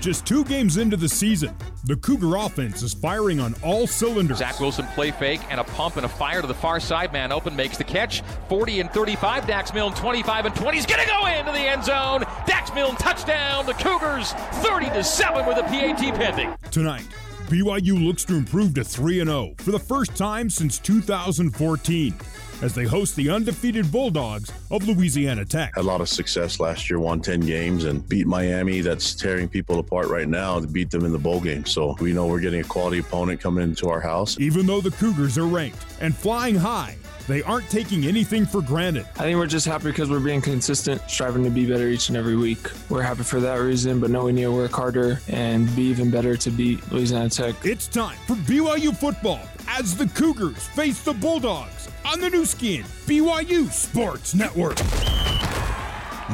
Just two games into the season, the Cougar offense is firing on all cylinders. Zach Wilson play fake and a pump and a fire to the far side. Man open makes the catch. 40 and 35. Dax Milne 25 and 20. He's going to go into the end zone. Dax Milne touchdown. The Cougars 30 to 7 with a PAT pending. Tonight, BYU looks to improve to 3 0 for the first time since 2014 as they host the undefeated Bulldogs of Louisiana Tech. Had a lot of success last year, won 10 games and beat Miami, that's tearing people apart right now, to beat them in the bowl game. So we know we're getting a quality opponent coming into our house. Even though the Cougars are ranked and flying high, they aren't taking anything for granted. I think we're just happy because we're being consistent, striving to be better each and every week. We're happy for that reason, but know we need to work harder and be even better to beat Louisiana Tech. It's time for BYU football as the Cougars face the Bulldogs on the Nu Skin BYU Sports Network.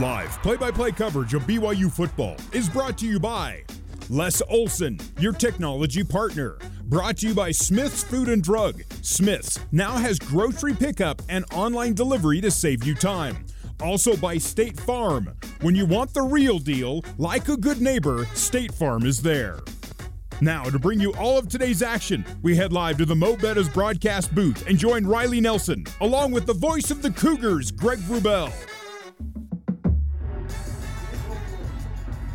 Live play by play coverage of BYU football is brought to you by Les Olson, your technology partner. Brought to you by Smith's Food and Drug. Smith's now has grocery pickup and online delivery to save you time. Also by State Farm. When you want the real deal, like a good neighbor, State Farm is there. Now, to bring you all of today's action, we head live to the Mo Betta's broadcast booth and join Riley Nelson, along with the voice of the Cougars, Greg Wrubell.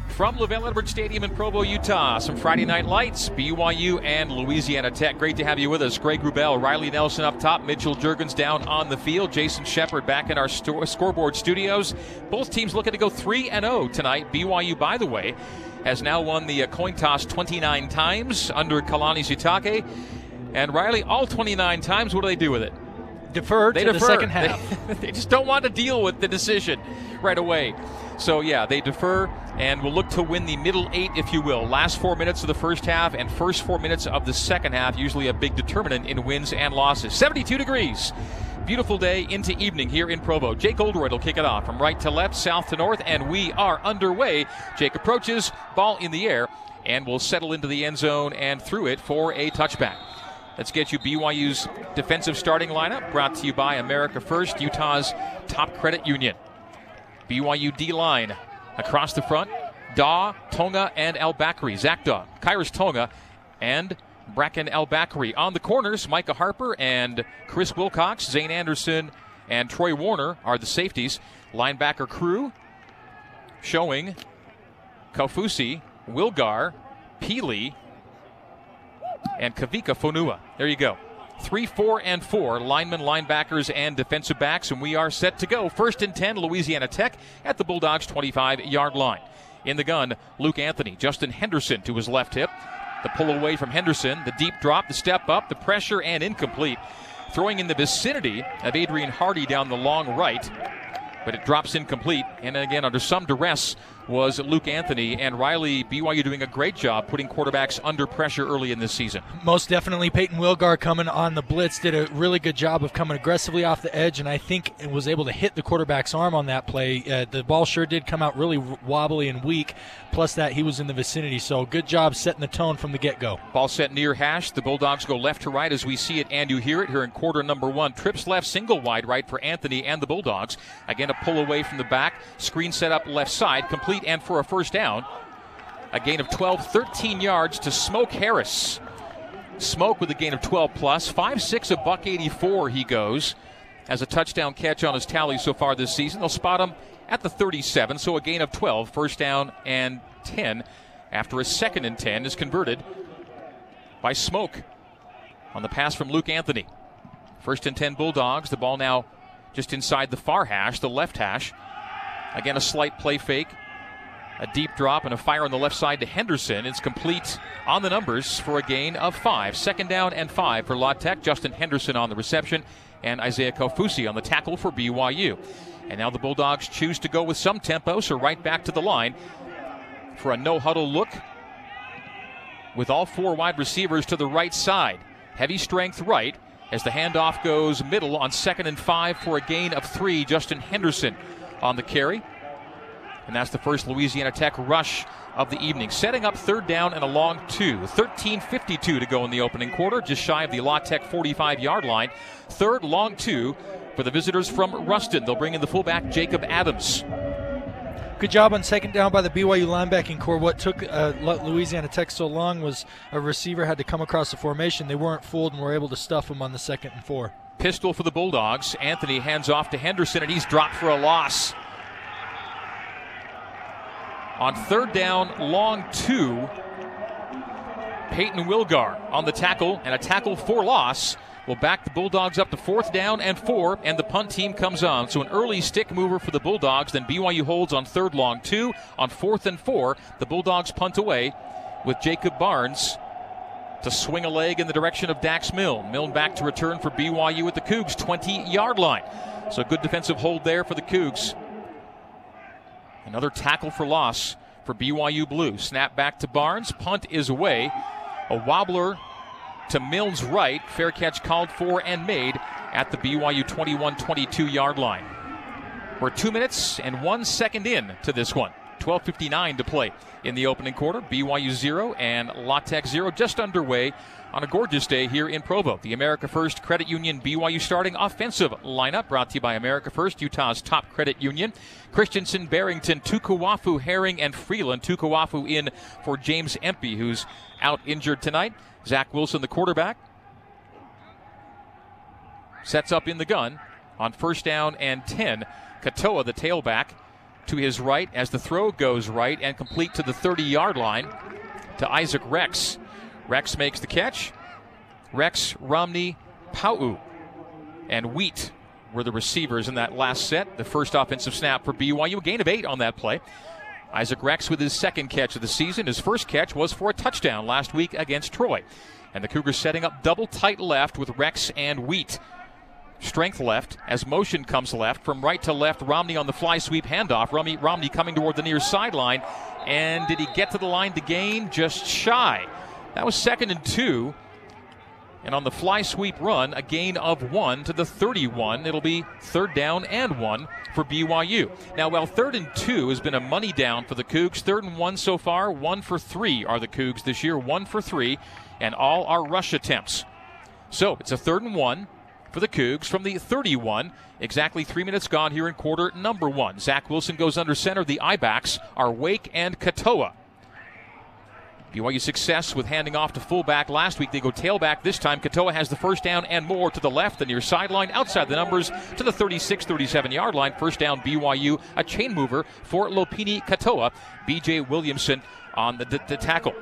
From LaVell Edwards Stadium in Provo, Utah, some Friday night lights, BYU and Louisiana Tech. Great to have you with us. Greg Wrubell, Riley Nelson up top, Mitchell Juergens down on the field, Jason Shepard back in our sto- scoreboard studios. Both teams looking to go 3 and 0 tonight. BYU, by the way, has now won the coin toss 29 times under Kalani Sitake. And Riley, all 29 times, what do they do with it? Defer They to defer. the second half. They, they just don't want to deal with the decision right away. So, yeah, they defer and will look to win the middle eight, if you will. Last four minutes of the first half and first four minutes of the second half, usually a big determinant in wins and losses. 72 degrees. Beautiful day into evening here in Provo. Jake Oldroyd will kick it off from right to left, south to north, and we are underway. Jake approaches, ball in the air, and will settle into the end zone and through it for a touchback. Let's get you BYU's defensive starting lineup, brought to you by America First, Utah's top credit union. BYU D line across the front. Daw, Tonga, and El Bakri. Zach Daw, Khyiris Tonga, and Bracken El Bakri. On the corners, Micah Harper and Chris Wilcox, Zane Anderson, and Troy Warner are the safeties. Linebacker crew showing Kaufusi, Wilgar, Pili, and Kavika Fonua. There you go. Three, four, and four linemen, linebackers, and defensive backs, and we are set to go. First and 10, Louisiana Tech at the Bulldogs' 25 yard line. In the gun, Luke Anthony, Justin Henderson to his left hip. The pull away from Henderson, the deep drop, the step up, the pressure, and incomplete. Throwing in the vicinity of Adrian Hardy down the long right, but it drops incomplete. And again, under some duress was Luke Anthony and Riley BYU doing a great job putting quarterbacks under pressure early in this season. Most definitely, Payton Wilgar coming on the blitz did a really good job of coming aggressively off the edge, and I think was able to hit the quarterback's arm on that play. Uh, the ball sure did come out really wobbly and weak. Plus that he was in the vicinity, so good job setting the tone from the get-go. Ball set near hash. The Bulldogs go left to right as we see it and you hear it here in quarter number one. Trips left, single wide right for Anthony and the Bulldogs. Again, a pull away from the back. Screen set up left side, complete and for a first down. A gain of 12, 13 yards to Smoke Harris. Smoke with a gain of 12 plus. 5'6, a buck 84 he goes. Has a touchdown catch on his tally so far this season. They'll spot him at the 37, so a gain of 12, first down and 10 after a second and 10 is converted by Smoke on the pass from Luke Anthony. First and 10 Bulldogs. The ball now just inside the far hash, the left hash. Again, a slight play fake. A deep drop and a fire on the left side to Henderson. It's complete on the numbers for a gain of five. Second down and five for La Tech. Justin Henderson on the reception and Isaiah Kaufusi on the tackle for BYU. And now the Bulldogs choose to go with some tempo, so right back to the line for a no huddle look with all four wide receivers to the right side. Heavy strength right as the handoff goes middle on second and five for a gain of three. Justin Henderson on the carry. And that's the first Louisiana Tech rush of the evening. Setting up third down and a long two. 13.52 to go in the opening quarter, just shy of the La Tech 45 yard line. Third, long two for the visitors from Ruston. They'll bring in the fullback, Jacob Adams. Good job on second down by the BYU linebacking core. What took uh, Louisiana Tech so long was a receiver had to come across the formation. They weren't fooled and were able to stuff them on the second and four. Pistol for the Bulldogs. Anthony hands off to Henderson, and he's dropped for a loss. On third down, long two, Payton Wilgar on the tackle, and a tackle for loss will back the Bulldogs up to fourth down and four, and the punt team comes on. So an early stick mover for the Bulldogs. Then BYU holds on third long two. On fourth and four, the Bulldogs punt away with Jacob Barnes to swing a leg in the direction of Dax Milne. Milne back to return for BYU at the Cougs 20 yard line. So good defensive hold there for the Cougs. Another tackle for loss for BYU Blue. Snap back to Barnes. Punt is away. A wobbler to Milne's right. Fair catch called for and made at the BYU 21 22 yard line. We're two minutes and one second in to this one. 12.59 to play in the opening quarter. BYU 0 and La Tech 0 just underway on a gorgeous day here in Provo. The America First Credit Union BYU starting offensive lineup brought to you by America First, Utah's top credit union. Christensen, Barrington, Tukuafu, Herring, and Freeland. Tukuafu in for James Empey, who's out injured tonight. Zach Wilson, the quarterback, sets up in the gun on first down and 10. Katoa, the tailback, to his right as the throw goes right and complete to the 30 yard line to Isaac Rex. Rex makes the catch. Rex, Romney, Pau, and Wheat were the receivers in that last set. The first offensive snap for BYU, a gain of eight on that play. Isaac Rex with his second catch of the season. His first catch was for a touchdown last week against Troy. And the Cougars setting up double tight left with Rex and Wheat. Strength left as motion comes left. From right to left, Romney on the fly sweep handoff. Romney, Romney coming toward the near sideline. And did he get to the line to gain? Just shy. That was second and two. And on the fly sweep run, a gain of one to the 31. It'll be third down and one for BYU. Now, while third and two has been a money down for the Cougs, third and one so far, one for three are the Cougs this year, one for three, and all are rush attempts. So it's a third and one for the Cougs from the 31. Exactly three minutes gone here in quarter number one. Zach Wilson goes under center. The Ibacks are Wake and Katoa. BYU success with handing off to fullback last week. They go tailback this time. Katoa has the first down and more to the left, the near sideline, outside the numbers to the 36 37 yard line. First down, BYU, a chain mover for Lopini Katoa. BJ Williamson on the, the, the tackle.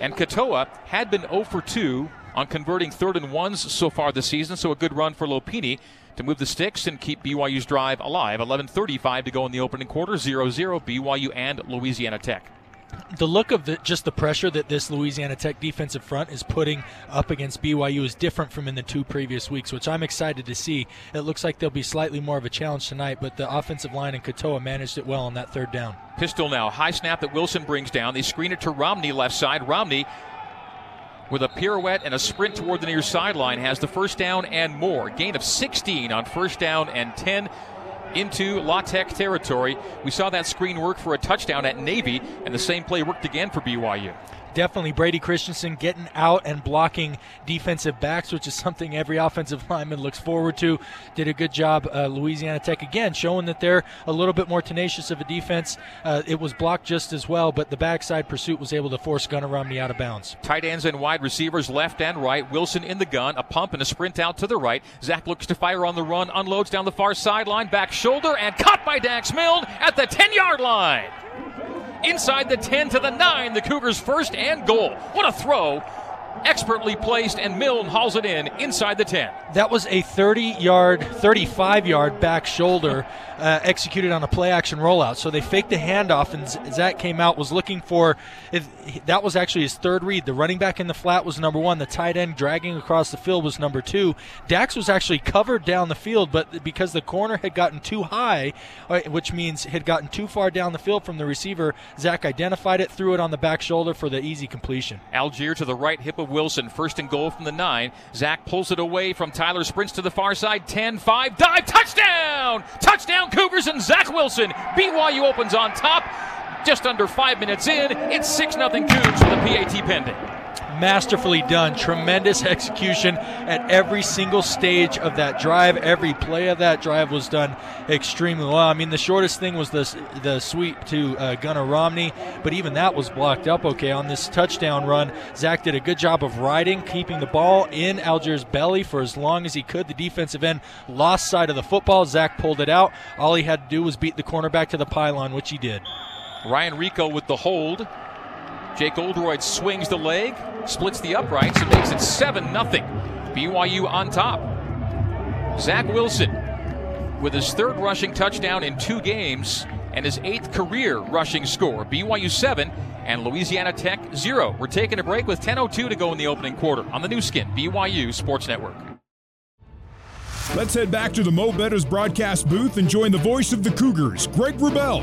And Katoa had been 0 for 2 on converting third and ones so far this season, so a good run for Lopini to move the sticks and keep BYU's drive alive. 11.35 to go in the opening quarter, 0 0 BYU and Louisiana Tech the look of the, just the pressure that this Louisiana Tech defensive front is putting up against BYU is different from in the two previous weeks, which I'm excited to see. It looks like there'll be slightly more of a challenge tonight, but the offensive line and Katoa managed it well on that third down. Pistol now, high snap that Wilson brings down. They screen it to Romney left side. Romney with a pirouette and a sprint toward the near sideline has the first down and more. Gain of 16 on first down and 10 into La Tech territory. We saw that screen work for a touchdown at Navy, and the same play worked again for BYU definitely Brady Christensen getting out and blocking defensive backs, which is something every offensive lineman looks forward to. Did a good job, uh, Louisiana Tech, again, showing that they're a little bit more tenacious of a defense. Uh, it was blocked just as well, but the backside pursuit was able to force Gunnar Romney out of bounds. Tight ends and wide receivers left and right. Wilson in the gun, a pump and a sprint out to the right. Zach looks to fire on the run, unloads down the far sideline, back shoulder, and caught by Dax Milne at the 10 yard line inside the 10 to the 9. The Cougars' first and goal. What a throw expertly placed, and Milne hauls it in inside the 10. That was a 30 yard, 35 yard back shoulder uh, executed on a play action rollout. So they faked the handoff, and Zach came out, was looking for that was actually his third read. The running back in the flat was number one, the tight end dragging across the field was number two. Dax was actually covered down the field, but because the corner had gotten too high, uh, which means had gotten too far down the field from the receiver, Zach identified it, threw it on the back shoulder for the easy completion. Allgeier to the right hip of Wilson. First and goal from the nine. Zach pulls it away from Tyler, sprints to the far side. 10 5, dive, touchdown! Touchdown, Cougars and Zach Wilson. BYU opens on top. Just under five minutes in, it's 6 0 Cougs with the PAT pending. Masterfully done. Tremendous execution at every single stage of that drive. Every play of that drive was done extremely well. I mean, the shortest thing was the the sweep to uh, Gunnar Romney, but even that was blocked up okay on this touchdown run. Zach did a good job of riding, keeping the ball in Allgeier's belly for as long as he could. The defensive end lost sight of the football. Zach pulled it out. All he had to do was beat the cornerback to the pylon, which he did. Ryan Rico with the hold. Jake Oldroyd swings the leg, splits the uprights, and makes it 7 0. BYU on top. Zach Wilson with his third rushing touchdown in two games and his eighth career rushing score. BYU 7 and Louisiana Tech 0. We're taking a break with 10.02 to go in the opening quarter on the Nu Skin, BYU Sports Network. Let's head back to the Mo Betta's broadcast booth and join the voice of the Cougars, Greg Wrubell.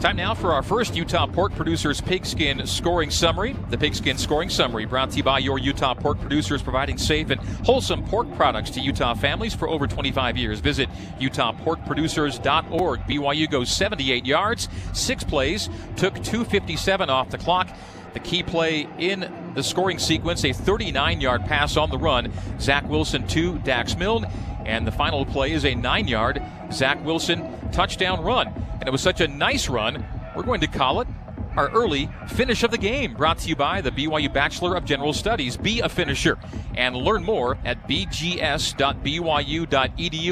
Time now for our first Utah Pork Producers Pigskin Scoring Summary. The Pigskin Scoring Summary brought to you by your Utah Pork Producers, providing safe and wholesome pork products to Utah families for over 25 years. Visit UtahPorkProducers.org. BYU goes 78 yards, six plays, took 257 off the clock. The key play in the scoring sequence, a 39 yard pass on the run. Zach Wilson to Dax Milne. And the final play is a nine yard Zach Wilson touchdown run. And it was such a nice run, we're going to call it our early finish of the game. Brought to you by the BYU Bachelor of General Studies. Be a finisher and learn more at bgs.byu.edu.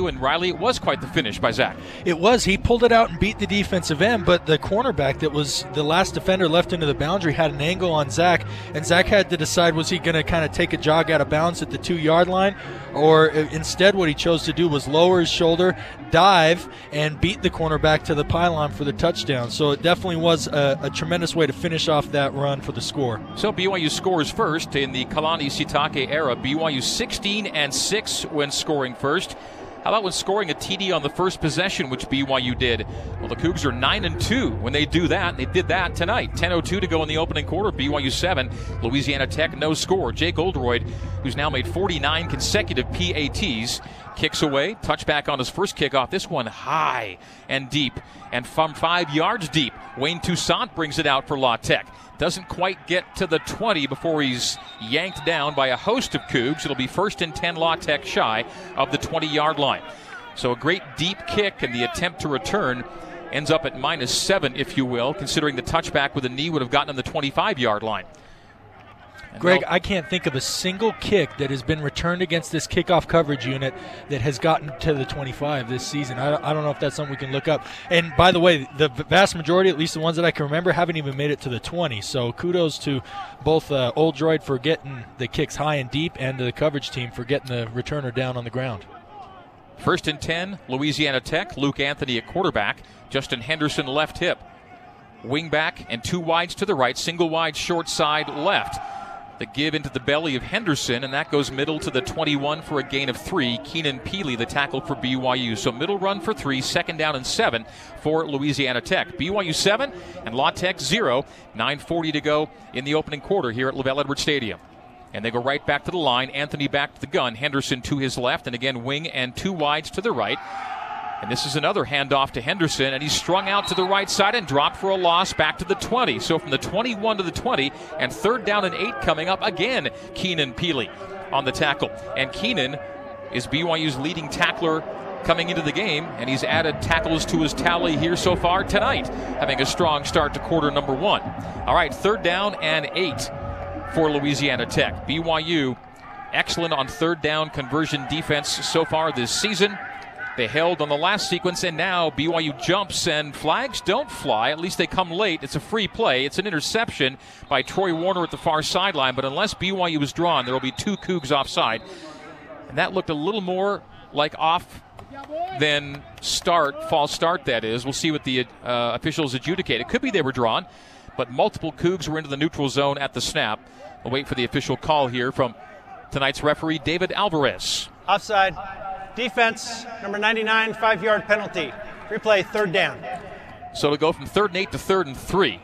And Riley, it was quite the finish by Zach. It was. He pulled it out and beat the defensive end, but the cornerback that was the last defender left into the boundary had an angle on Zach, and Zach had to decide was he going to kind of take a jog out of bounds at the two yard line, or instead what he chose to do was lower his shoulder, dive, and beat the cornerback to the pylon for the touchdown. So it definitely was a, a tremendous tremendous way to finish off that run for the score. So BYU scores first in the Kalani Sitake era. BYU 16 and 6 when scoring first. How about when scoring a TD on the first possession, which BYU did? Well, the Cougs are 9 and 2 when they do that. They did that tonight. 10:02 to go in the opening quarter. BYU 7, Louisiana Tech no score. Jake Oldroyd, who's now made 49 consecutive PATs, kicks away. Touchback on his first kickoff. This one high and deep, and from five yards deep. Wayne Toussaint brings it out for La Tech. Doesn't quite get to the 20 before he's yanked down by a host of Cougs. It'll be first and 10 La Tech shy of the 20 yard line. So a great deep kick, and the attempt to return ends up at minus seven, if you will, considering the touchback with a knee would have gotten on the 25 yard line. Greg, I can't think of a single kick that has been returned against this kickoff coverage unit that has gotten to the 25 this season. I, I, don't know if that's something we can look up. And by the way, the vast majority, at least the ones that I can remember, haven't even made it to the 20. So kudos to both uh, Oldroyd for getting the kicks high and deep and to the coverage team for getting the returner down on the ground. First and 10, Louisiana Tech. Luke Anthony at quarterback. Justin Henderson left hip. Wing back and two wides to the right, single wide short side left. The give into the belly of Henderson, and that goes middle to the 21 for a gain of three. Keenan Pili, the tackle for BYU. So middle run for three, second down and seven for Louisiana Tech. BYU seven and La Tech zero. 9.40 to go in the opening quarter here at LaVell Edwards Stadium. And they go right back to the line. Anthony back to the gun. Henderson to his left, and again, wing and two wides to the right. And this is another handoff to Henderson, and he's strung out to the right side and dropped for a loss back to the 20. So from the 21 to the 20, and third down and eight coming up again, Keenan Pili on the tackle. And Keenan is BYU's leading tackler coming into the game, and he's added tackles to his tally here so far tonight, having a strong start to quarter number one. All right, third down and eight for Louisiana Tech. BYU excellent on third down conversion defense so far this season. They held on the last sequence, and now BYU jumps and flags don't fly. At least they come late. It's a free play. It's an interception by Troy Warner at the far sideline, but unless BYU is drawn, there will be two Cougs offside. And that looked a little more like off than start, false start, that is. We'll see what the uh, officials adjudicate. It could be they were drawn, but multiple Cougs were into the neutral zone at the snap. We'll wait for the official call here from tonight's referee, David Alvarez. Offside. Defense, number 99, five yard penalty. Replay, third down. So to go from third and eight to third and three.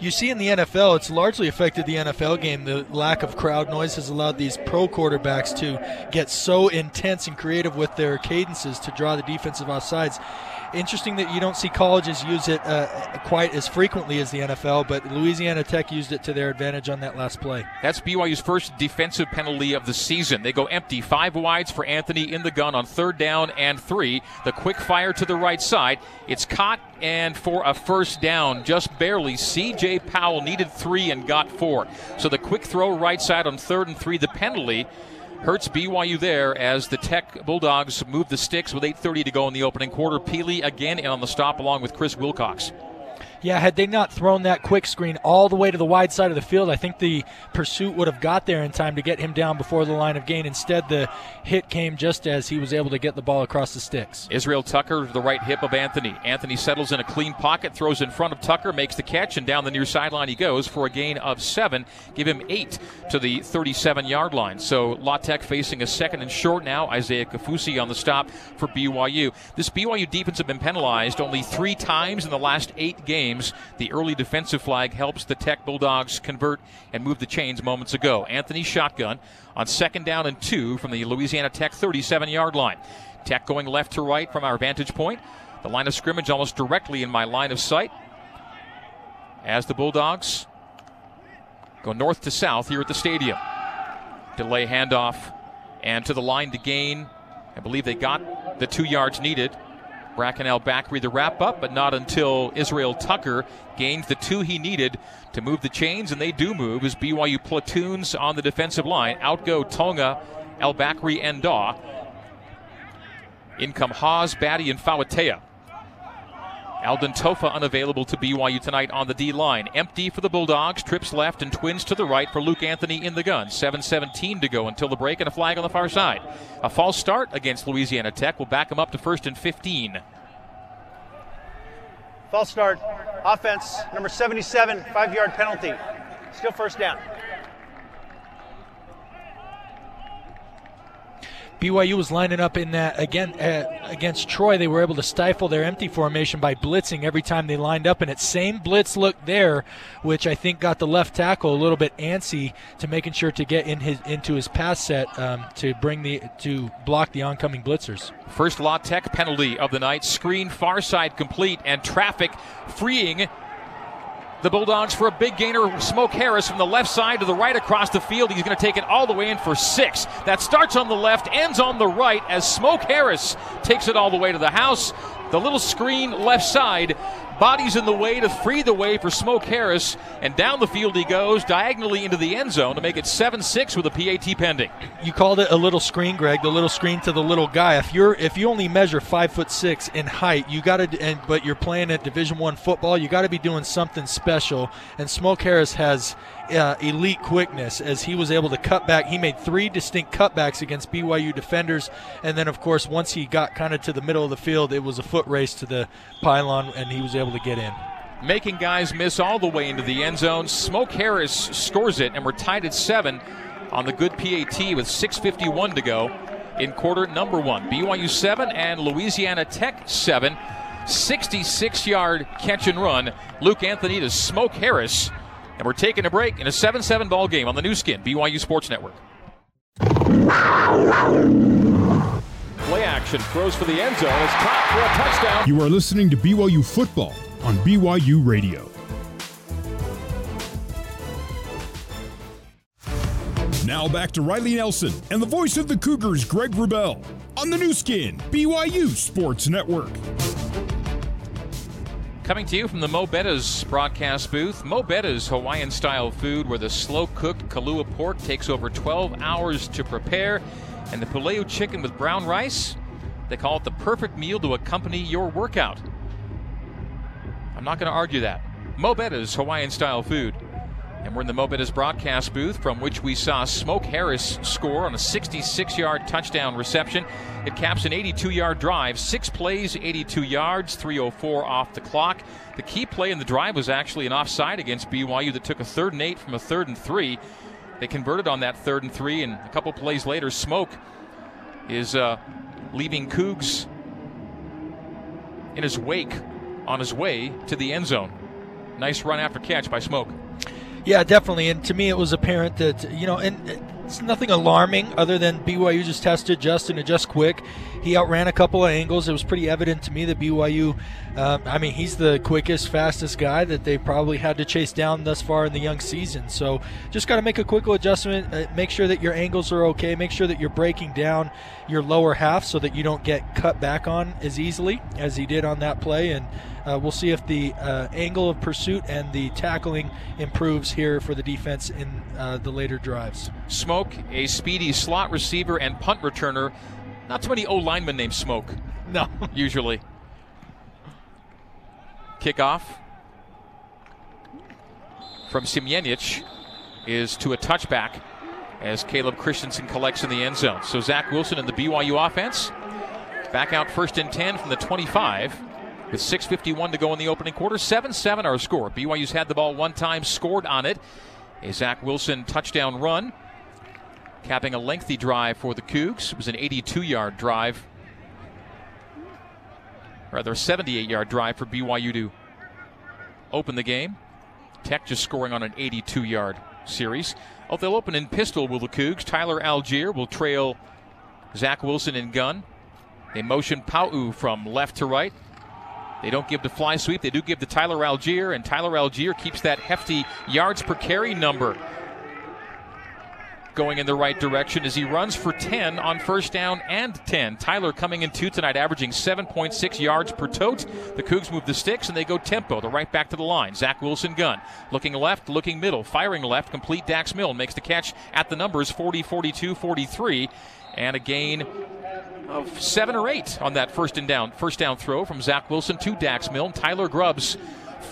You see in the NFL, it's largely affected the NFL game. The lack of crowd noise has allowed these pro quarterbacks to get so intense and creative with their cadences to draw the defensive offsides Interesting that you don't see colleges use it uh, quite as frequently as the NFL, but Louisiana Tech used it to their advantage on that last play. That's BYU's first defensive penalty of the season. They go empty, five wides for Anthony in the gun on third down and three. The quick fire to the right side. It's caught and for a first down, just barely. CJ Powell needed three and got four. So the quick throw right side on third and three, the penalty hurts BYU there as the Tech Bulldogs move the sticks with 8.30 to go in the opening quarter. Pili again in on the stop along with Chris Wilcox. Yeah, had they not thrown that quick screen all the way to the wide side of the field, I think the pursuit would have got there in time to get him down before the line of gain. Instead, the hit came just as he was able to get the ball across the sticks. Israel Tucker, the right hip of Anthony. Anthony settles in a clean pocket, throws in front of Tucker, makes the catch, and down the near sideline he goes for a gain of seven. Give him eight to the 37 yard line. So La Tech facing a second and short now. Isaiah Kaufusi on the stop for BYU. This BYU defense have been penalized only three times in the last eight games games. The early defensive flag helps the Tech Bulldogs convert and move the chains moments ago. Anthony shotgun on second down and two from the Louisiana Tech 37 yard line. Tech going left to right from our vantage point. The line of scrimmage almost directly in my line of sight. As the Bulldogs go north to south here at the stadium. Delay handoff and to the line to gain. I believe they got the two yards needed. Bracken El-Bakri the wrap up, but not until Israel Tucker gained the two he needed to move the chains, and they do move as BYU platoons on the defensive line. Out go Tonga, El-Bakri, and Daw. In come Haas, Batty, and Fauatea. Alden Tofa unavailable to BYU tonight on the D line. Empty for the Bulldogs. Trips left and twins to the right for Luke Anthony in the gun. 7.17 to go until the break and a flag on the far side. A false start against Louisiana Tech will back them up to first and 15. False start. Offense, number 77, five yard penalty. Still first down. BYU was lining up in that again uh, against Troy. They were able to stifle their empty formation by blitzing every time they lined up, and it same blitz look there, which I think got the left tackle a little bit antsy to making sure to get in his into his pass set um, to bring the to block the oncoming blitzers. First La Tech penalty of the night, screen far side complete, and traffic freeing the Bulldogs for a big gainer. Smoke Harris from the left side to the right across the field. He's going to take it all the way in for six. That starts on the left, ends on the right as Smoke Harris takes it all the way to the house. The little screen left side Bodies in the way to free the way for Smoke Harris, and down the field he goes diagonally into the end zone to make it 7 6 with a PAT pending. You called it a little screen, Greg, the little screen to the little guy. If you're if you only measure five foot six in height, you got to, and but you're playing at Division One football, you got to be doing something special. And Smoke Harris has uh, elite quickness as he was able to cut back. He made three distinct cutbacks against BYU defenders, and then of course once he got kind of to the middle of the field, it was a foot race to the pylon, and he was able to get in. Making guys miss all the way into the end zone. Smoke Harris scores it, and we're tied at seven on the good PAT with 6:51 to go in quarter number one. BYU seven and Louisiana Tech seven. 66 yard catch and run. Luke Anthony to Smoke Harris and we're taking a break in a 7 7 ball game on the Nu Skin, BYU Sports Network. Play action, throws for the end zone. It's caught for a touchdown. You are listening to BYU football on BYU Radio. Now back to Riley Nelson and the voice of the Cougars, Greg Wrubell, on the Nu Skin, BYU Sports Network. Coming to you from the Mo Betta's broadcast booth. Mo Betta's Hawaiian style food, where the slow cooked Kalua pork takes over 12 hours to prepare, and the Pulehu chicken with brown rice. They call it the perfect meal to accompany your workout. I'm not going to argue that. Mo Betta's Hawaiian style food. And we're in the Mo broadcast booth from which we saw Smoke Harris score on a 66 yard touchdown reception. It caps an 82 yard drive, six plays, 82 yards, 304 off the clock. The key play in the drive was actually an offside against BYU that took a third and eight from a third and three. They converted on that third and three, and a couple plays later, Smoke is uh, leaving Cougs in his wake on his way to the end zone. Nice run after catch by Smoke. Yeah, definitely. And to me, it was apparent that you know, and it's nothing alarming other than BYU just tested Justin and just quick. He outran a couple of angles. It was pretty evident to me that BYU, uh, I mean, he's the quickest, fastest guy that they probably had to chase down thus far in the young season. So just got to make a quick adjustment. Uh, make sure that your angles are okay. Make sure that you're breaking down your lower half so that you don't get cut back on as easily as he did on that play. And uh, we'll see if the uh, angle of pursuit and the tackling improves here for the defense in uh, the later drives. Smoke, a speedy slot receiver and punt returner not too many O linemen named Smoke. No. usually. Kickoff from Siemienic is to a touchback as Caleb Christensen collects in the end zone. So Zach Wilson and the BYU offense back out first and 10 from the 25 with 6.51 to go in the opening quarter. 7 7 our score. BYU's had the ball one time, scored on it. A Zach Wilson touchdown run capping a lengthy drive for the Cougs. It was an 82 yard drive, rather, a 78 yard drive for BYU to open the game. Tech just scoring on an 82 yard series. Oh, they'll open in pistol, will the Cougs. Tyler Allgeier will trail Zach Wilson in gun. They motion Pau from left to right. They don't give the fly sweep. They do give the Tyler Allgeier, and Tyler Allgeier keeps that hefty yards per carry number going in the right direction as he runs for 10 on first down and 10. Tyler coming in two tonight, averaging 7.6 yards per tote. The Cougs move the sticks and they go tempo. They're right back to the line. Zach Wilson gun. Looking left, looking middle, firing left, complete Dax Milne makes the catch at the numbers 40, 42, 43. And a gain of seven or eight on that first and down, first down throw from Zach Wilson to Dax Milne. Tyler Grubbs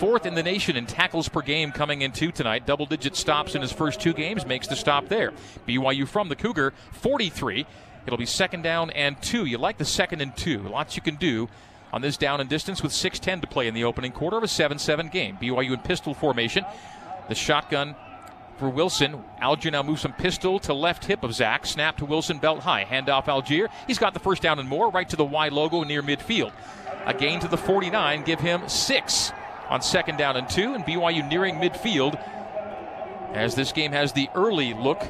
fourth in the nation in tackles per game coming into tonight. Double digit stops in his first two games makes the stop there. BYU from the Cougar, 43. It'll be second down and two. You like the second and two. Lots you can do on this down and distance with 6.10 to play in the opening quarter of a 7 7 game. BYU in pistol formation. The shotgun for Wilson. Allgeier now moves from pistol to left hip of Zach. Snap to Wilson, belt high. Handoff Allgeier. He's got the first down and more, right to the Y logo near midfield. A gain to the 49, give him six on second down and two, and BYU nearing midfield as this game has the early look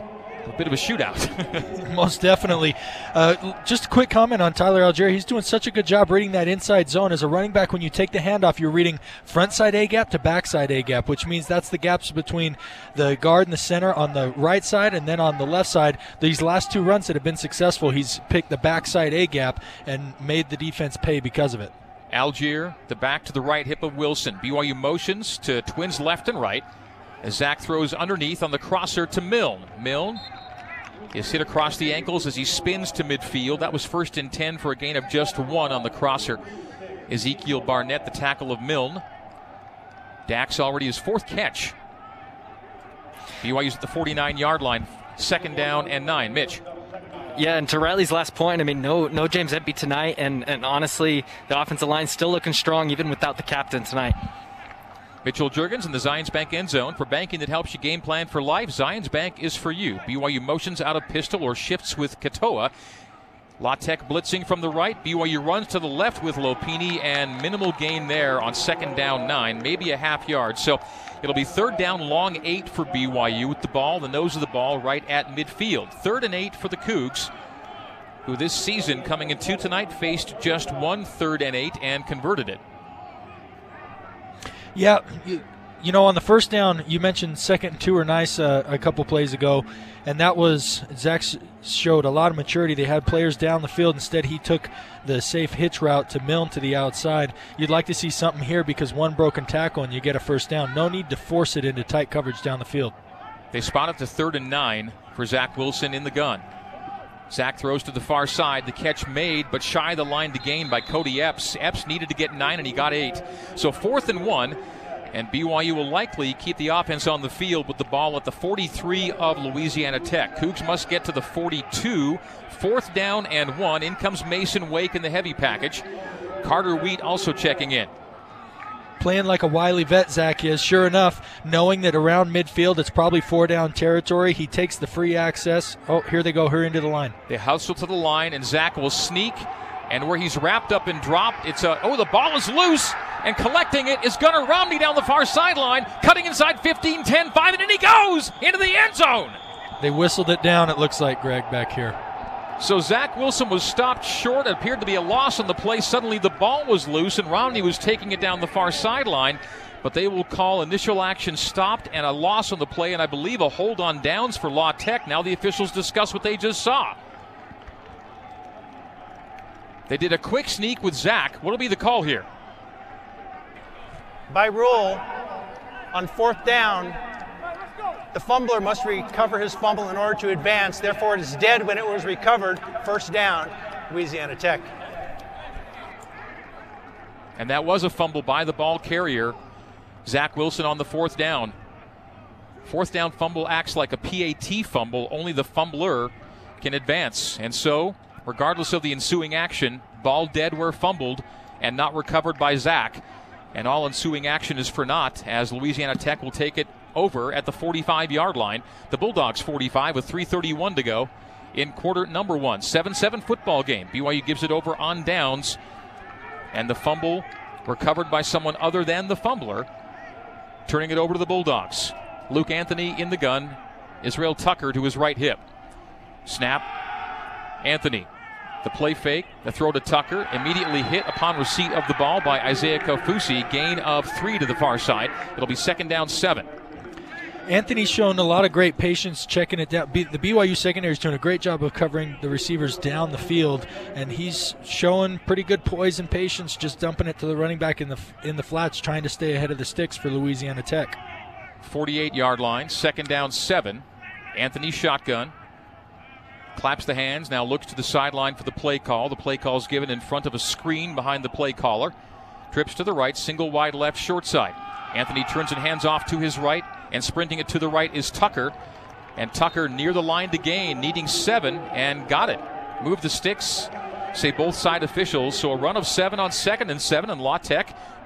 a bit of a shootout. Most definitely. Uh, just a quick comment on Tyler Allgeier. He's doing such a good job reading that inside zone. As a running back, when you take the handoff, you're reading front side A gap to backside A gap, which means that's the gaps between the guard and the center on the right side, and then on the left side. These last two runs that have been successful, he's picked the backside A gap and made the defense pay because of it. Allgeier, the back to the right hip of Wilson. BYU motions to twins left and right. As Zach throws underneath on the crosser to Milne. Milne is hit across the ankles as he spins to midfield. That was first and 10 for a gain of just one on the crosser. Ezekiel Barnett, the tackle of Milne. Dax already his fourth catch. BYU's at the 49 yard line. Second down and nine. Mitch. Yeah, and to Riley's last point, I mean, no, no James Empey tonight, and, and honestly, the offensive line still looking strong even without the captain tonight. Mitchell Juergens in the Zions Bank end zone for banking that helps you game plan for life. Zions Bank is for you. BYU motions out of pistol or shifts with Katoa. La Tech blitzing from the right. BYU runs to the left with Lopini and minimal gain there on second down nine, maybe a half yard. So it'll be third down long eight for BYU with the ball, the nose of the ball right at midfield. Third and eight for the Cougs, who this season coming into tonight faced just one third and eight and converted it. Yeah, you know, on the first down, you mentioned second and two are nice uh, a couple plays ago, and that was Zach showed a lot of maturity. They had players down the field. Instead, he took the safe hitch route to Milne to the outside. You'd like to see something here because one broken tackle and you get a first down. No need to force it into tight coverage down the field. They spot it to third and nine for Zach Wilson in the gun. Zach throws to the far side. The catch made, but shy the line to gain by Cody Epps. Epps needed to get nine, and he got eight. So fourth and one. And BYU will likely keep the offense on the field with the ball at the 43 of Louisiana Tech. Cougs must get to the 42. Fourth down and one. In comes Mason Wake in the heavy package. Carter Wheat also checking in. Playing like a wily vet, Zach is. Sure enough, knowing that around midfield it's probably four down territory, he takes the free access. Oh, here they go, hurry into the line. They hustle to the line, and Zach will sneak. And where he's wrapped up and dropped, it's a oh the ball is loose and collecting it is Gunnar Romney down the far sideline, cutting inside 15, 10, 5, and then he goes into the end zone. They whistled it down, it looks like, Greg, back here. So Zach Wilson was stopped short. It appeared to be a loss on the play. Suddenly the ball was loose, and Romney was taking it down the far sideline. But they will call initial action stopped and a loss on the play, and I believe a hold on downs for La Tech. Now the officials discuss what they just saw. They did a quick sneak with Zach. What'll be the call here? By rule, on fourth down, the fumbler must recover his fumble in order to advance. Therefore, it is dead when it was recovered. First down, Louisiana Tech. And that was a fumble by the ball carrier, Zach Wilson, on the fourth down. Fourth down fumble acts like a PAT fumble. Only the fumbler can advance. And so, regardless of the ensuing action, ball dead where fumbled and not recovered by Zach. And all ensuing action is for naught as Louisiana Tech will take it over at the 45 yard line. The Bulldogs 45 with 3.31 to go in quarter number one. 7 7 football game. BYU gives it over on downs. And the fumble recovered by someone other than the fumbler, turning it over to the Bulldogs. Luke Anthony in the gun. Israel Tucker to his right hip. Snap. Anthony. The play fake, the throw to Tucker, immediately hit upon receipt of the ball by Isaiah Kaufusi. Gain of three to the far side. It'll be second down seven. Anthony's shown a lot of great patience checking it down. the BYU secondary is doing a great job of covering the receivers down the field, and he's showing pretty good poise and patience, just dumping it to the running back in the in the flats, trying to stay ahead of the sticks for Louisiana Tech. 48 yard line, second down seven. Anthony shotgun. Claps the hands, now looks to the sideline for the play call. The play call is given in front of a screen behind the play caller. Trips to the right, single wide left, short side. Anthony turns and hands off to his right, and sprinting it to the right is Tucker. And Tucker near the line to gain, needing seven, and got it. Move the sticks, say both side officials. So a run of seven on second and seven, and La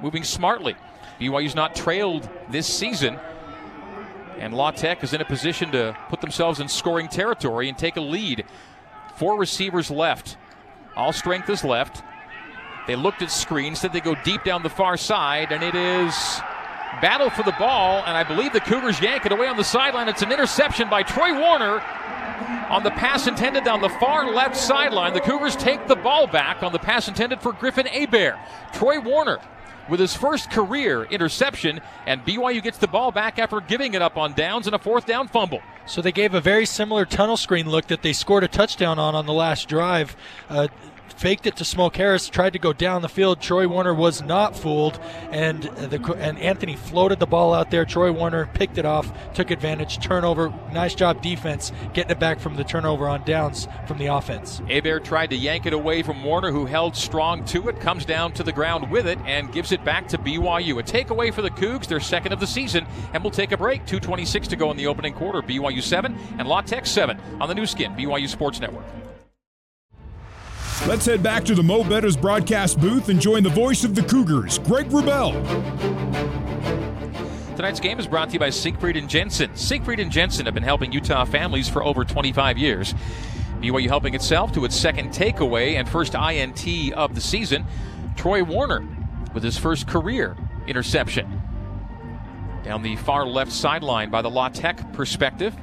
moving smartly. BYU's not trailed this season, and La Tech is in a position to put themselves in scoring territory and take a lead. Four receivers left. All strength is left. They looked at screens, said they go deep down the far side, and it is battle for the ball, and I believe the Cougars yank it away on the sideline. It's an interception by Troy Warner on the pass intended down the far left sideline. The Cougars take the ball back on the pass intended for Griffin Hebert. Troy Warner with his first career interception, and BYU gets the ball back after giving it up on downs and a fourth down fumble. So they gave a very similar tunnel screen look that they scored a touchdown on on the last drive. Uh, faked it to Smoke Harris, tried to go down the field. Troy Warner was not fooled, and the and Anthony floated the ball out there. Troy Warner picked it off, took advantage, turnover. Nice job defense getting it back from the turnover on downs from the offense. Hebert tried to yank it away from Warner, who held strong to it, comes down to the ground with it, and gives it back to BYU. A takeaway for the Cougs, their second of the season, and we'll take a break. 2:26 to go in the opening quarter. BYU seven and La Tech seven on the Nu Skin BYU Sports Network. Let's head back to the Mo Betta's broadcast booth and join the voice of the Cougars, Greg Wrubell. Tonight's game is brought to you by Siegfried and Jensen. Siegfried and Jensen have been helping Utah families for over 25 years. BYU helping itself to its second takeaway and first INT of the season. Troy Warner with his first career interception. Down the far left sideline by the La Tech perspective.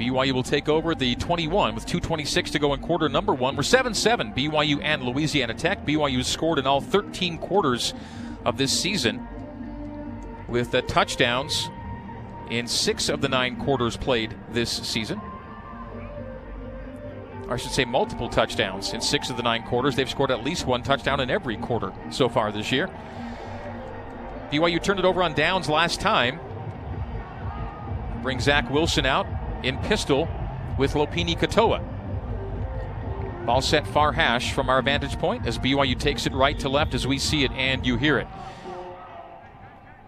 BYU will take over the 21 with 2.26 to go in quarter number one. We're 7 7, BYU and Louisiana Tech. BYU scored in all 13 quarters of this season with uh, touchdowns in six of the nine quarters played this season. Or I should say, multiple touchdowns in six of the nine quarters. They've scored at least one touchdown in every quarter so far this year. BYU turned it over on downs last time. Bring Zach Wilson out in pistol with Lopini Katoa. Ball set far hash from our vantage point as BYU takes it right to left as we see it and you hear it.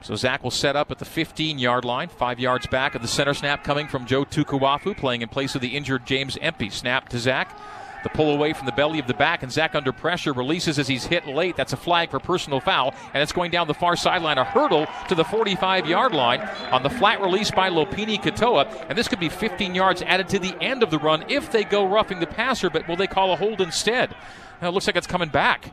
So Zach will set up at the 15 yard line, five yards back of the center snap coming from Joe Tukuafu, playing in place of the injured James Empey. Snap to Zach. The pull away from the belly of the back, and Zach under pressure releases as he's hit late. That's a flag for personal foul, and it's going down the far sideline. A hurdle to the 45 yard line on the flat release by Lopini Katoa, and this could be 15 yards added to the end of the run if they go roughing the passer, but will they call a hold instead? Now it looks like it's coming back.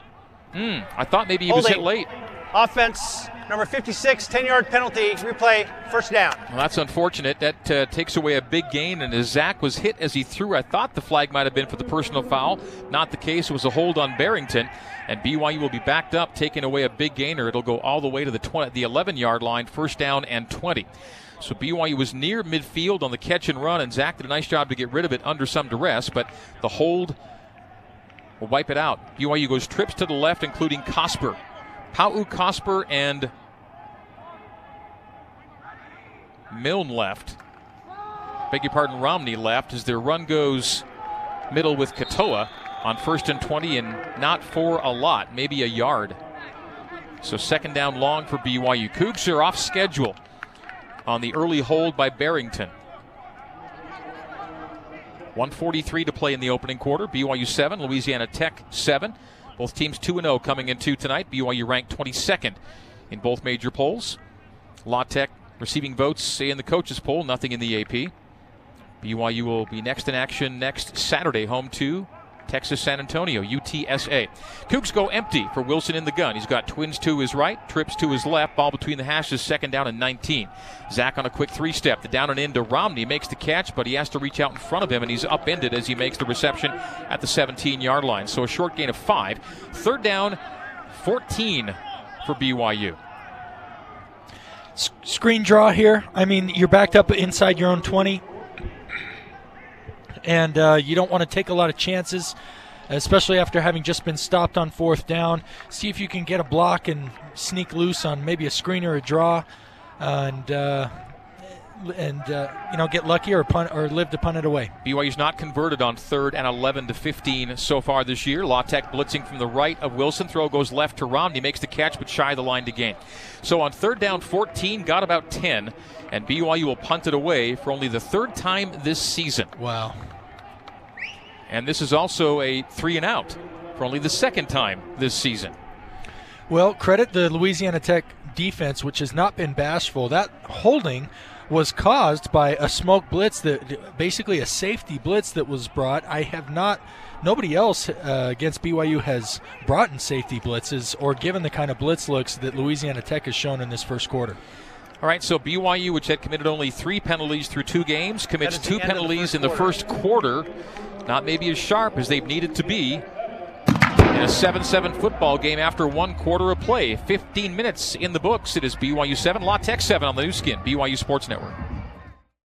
Hmm, I thought maybe he Holding. was hit late. Offense Number 56, 10 yard penalty, replay, first down. Well, that's unfortunate. That uh, takes away a big gain. And as Zach was hit as he threw, I thought the flag might have been for the personal foul. Not the case. It was a hold on Barrington. And BYU will be backed up, taking away a big gainer. It'll go all the way to the 20, the 11 yard line, first down and 20. So BYU was near midfield on the catch and run, and Zach did a nice job to get rid of it under some duress, but the hold will wipe it out. BYU goes trips to the left, including Cosper. Pau Cosper and Milne left. Beg your pardon, Romney left as their run goes middle with Katoa on first and 20 and not for a lot, maybe a yard. So second down long for BYU. Cougs are off schedule on the early hold by Barrington. 143 to play in the opening quarter. BYU 7, Louisiana Tech 7. Both teams 2 0 coming into tonight. BYU ranked 22nd in both major polls. La Tech receiving votes in the coaches poll, nothing in the AP. BYU will be next in action next Saturday, home to Texas San Antonio, UTSA. Cougs go empty for Wilson in the gun. He's got twins to his right, trips to his left, ball between the hashes, second down and 19. Zach on a quick three step. The down and in to Romney makes the catch, but he has to reach out in front of him, and he's upended as he makes the reception at the 17 yard line. So a short gain of five. Third down, 14 for BYU screen draw here. I mean, you're backed up inside your own 20 and uh, you don't want to take a lot of chances, especially after having just been stopped on fourth down. See if you can get a block and sneak loose on maybe a screen or a draw, and uh, and uh, you know get lucky or punt or live to punt it away. BYU's not converted on third and 11 to 15 so far this year. La Tech blitzing from the right of Wilson. Throw goes left to Romney, makes the catch but shy of the line to gain. So on third down 14, got about 10, and BYU will punt it away for only the third time this season. Wow. And this is also a three and out for only the second time this season. Well, credit the Louisiana Tech defense, which has not been bashful. That holding was caused by a smoke blitz that basically a safety blitz that was brought. I have not nobody else uh, against BYU has brought in safety blitzes or given the kind of blitz looks that Louisiana Tech has shown in this first quarter. All right, so BYU, which had committed only three penalties through two games, commits two penalties the in the first quarter. Not maybe as sharp as they've needed to be in a 7 7 football game after one quarter of play. 15 minutes in the books. It is BYU 7, La Tech 7 on the Nu Skin, BYU Sports Network.